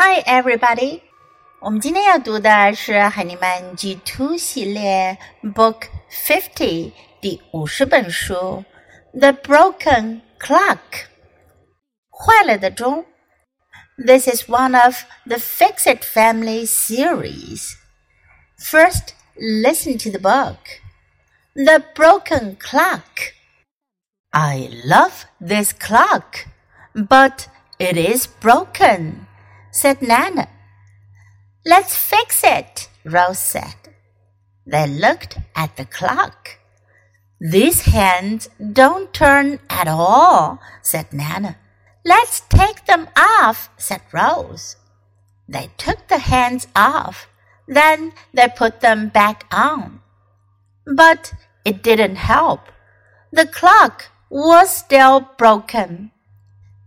Hi, everybody！我们今天要读的是海尼曼 G Two 系列 Book Fifty 第五十本书《The Broken Clock》坏了的钟。This is one of the Fix It Family series. First, listen to the book. The Broken Clock. I love this clock, but it is broken said Nana. Let's fix it, Rose said. They looked at the clock. These hands don't turn at all, said Nana. Let's take them off, said Rose. They took the hands off. Then they put them back on. But it didn't help. The clock was still broken.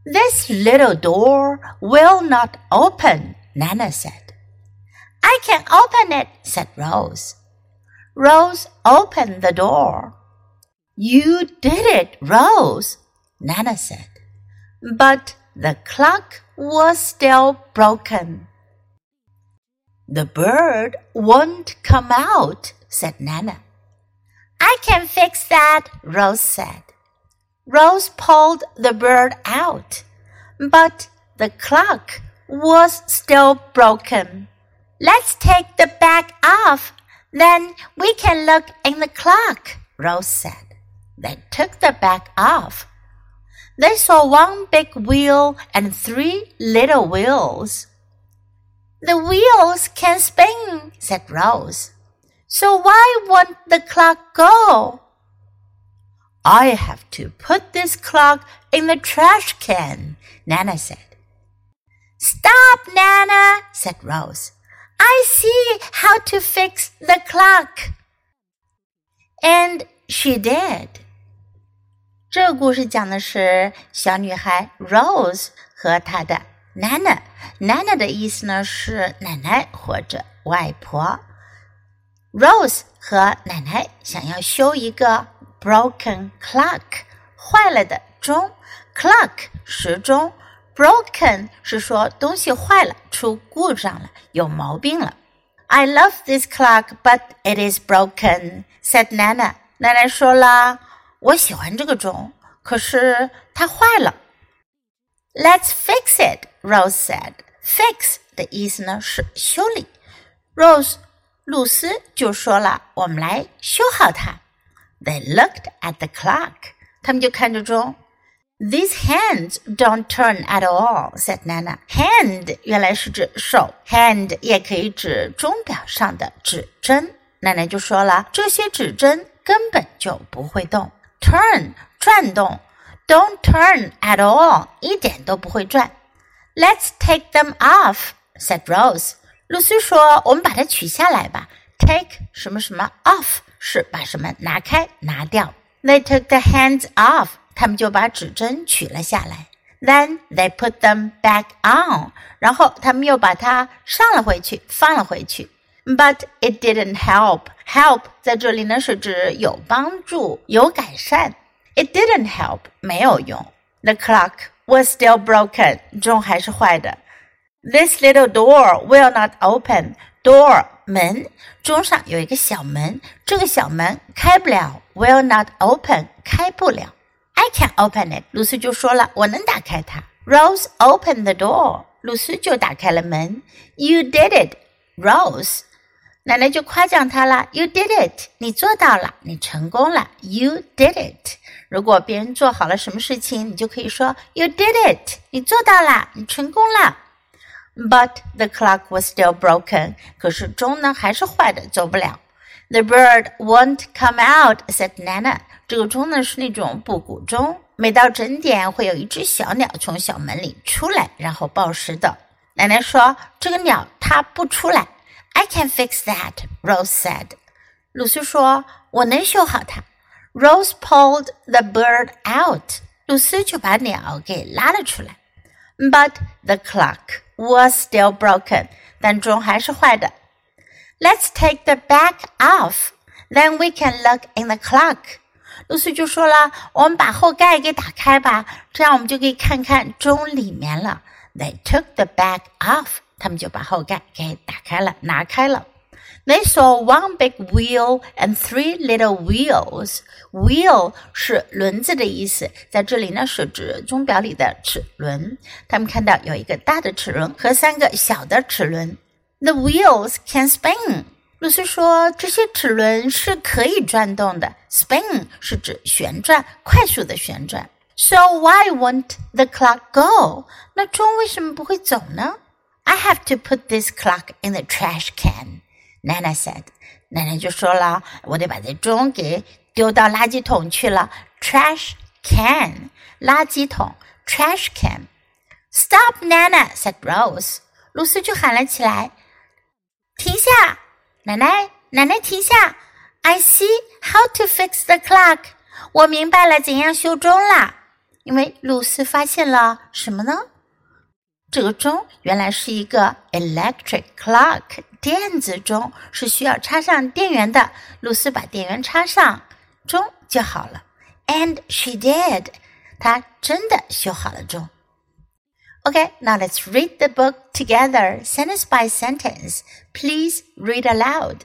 This little door will not open, Nana said. I can open it, said Rose. Rose opened the door. You did it, Rose, Nana said. But the clock was still broken. The bird won't come out, said Nana. I can fix that, Rose said. Rose pulled the bird out, but the clock was still broken. Let's take the bag off, then we can look in the clock, Rose said. They took the bag off. They saw one big wheel and three little wheels. The wheels can spin, said Rose. So why won't the clock go? I have to put this clock in the trash can, Nana said. Stop, Nana, said Rose. I see how to fix the clock. And she did. 这个故事讲的是小女孩 Rose 和她的 Nana。Nana 的意思呢是奶奶或者外婆。Rose 和奶奶想要修一个 broken clock 坏了的钟，clock 时钟，broken 是说东西坏了，出故障了，有毛病了。I love this clock, but it is broken," said Nana. 奶奶说了，我喜欢这个钟，可是它坏了。Let's fix it, Rose said. Fix 的意思呢是修理。Rose 露丝就说了，我们来修好它。 They looked at the clock. 他们就看着钟。These hands don't turn at all," said Nana. Hand 原来是指手，hand 也可以指钟表上的指针。奶奶就说了，这些指针根本就不会动。Turn 转动，don't turn at all 一点都不会转。Let's take them off," said Rose. 露丝说：“我们把它取下来吧。Take 什么什么 off。”是把什么拿开、拿掉。They took the hands off，他们就把指针取了下来。Then they put them back on，然后他们又把它上了回去，放了回去。But it didn't help. Help 在这里呢是指有帮助、有改善。It didn't help，没有用。The clock was still broken，钟还是坏的。This little door will not open. Door 门，钟上有一个小门，这个小门开不了，will not open，开不了。I can open it，露丝就说了，我能打开它。Rose opened the door，露丝就打开了门。You did it，Rose，奶奶就夸奖她了。You did it，你做到了，你成功了。You did it，如果别人做好了什么事情，你就可以说 You did it，你做到了，你成功了。But the clock was still broken. 可是钟呢还是坏的，走不了。The bird won't come out," said Nana. 这个钟呢是那种布谷钟，每到整点会有一只小鸟从小门里出来，然后报时的。奶奶说：“这个鸟它不出来。” I can fix that, Rose said. 露丝说：“我能修好它。” Rose pulled the bird out. 露丝就把鸟给拉了出来。But the clock was still broken，但钟还是坏的。Let's take the back off, then we can look in the clock。露丝就说了：“我们把后盖给打开吧，这样我们就可以看看钟里面了。 They took the bag off. 他们就把后盖给打开了，拿开了。 They saw one big wheel and three little wheels. Wheel 是轮子的意思，在这里呢是指钟表里的齿轮。他们看到有一个大的齿轮和三个小的齿轮。The wheels can spin. 露丝说：“这些齿轮是可以转动的。Spin 是指旋转，快速的旋转。So why won't the clock go？那钟为什么不会走呢？I have to put this clock in the trash can. Nana said. 奶奶就说了：“我得把这钟给丢到垃圾桶去了。Trash can，垃圾桶，trash can。Stop, Nana said Rose. 露丝就喊了起来：停下！奶奶，奶奶，停下！I see how to fix the clock。我明白了怎样修钟啦。因为露丝发现了什么呢？这个钟原来是一个 electric clock，电子钟是需要插上电源的。露丝把电源插上，钟就好了。And she did，她真的修好了钟。Okay, now let's read the book together, sentence by sentence. Please read aloud.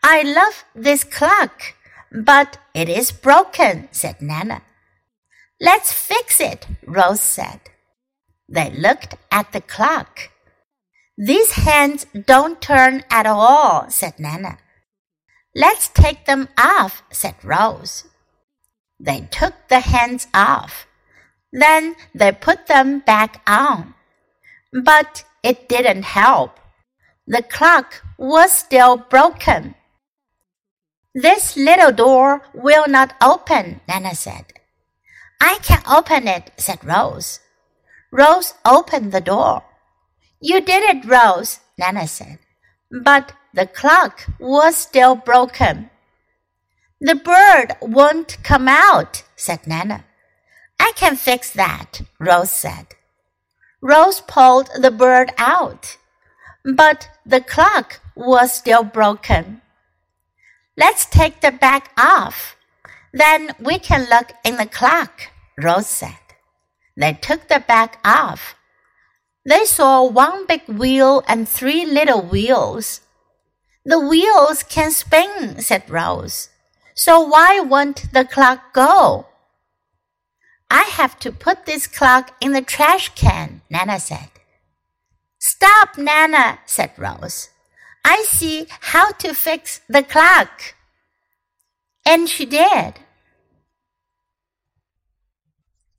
I love this clock, but it is broken, said Nana. Let's fix it, Rose said. They looked at the clock. These hands don't turn at all, said Nana. Let's take them off, said Rose. They took the hands off. Then they put them back on. But it didn't help. The clock was still broken. This little door will not open, Nana said. I can open it, said Rose. Rose opened the door. You did it, Rose, Nana said. But the clock was still broken. The bird won't come out, said Nana. I can fix that, Rose said. Rose pulled the bird out, but the clock was still broken. Let's take the back off. Then we can look in the clock, Rose said. They took the back off. They saw one big wheel and three little wheels. The wheels can spin, said Rose. So why won't the clock go? I have to put this clock in the trash can, Nana said. Stop, Nana, said Rose. I see how to fix the clock. And she did.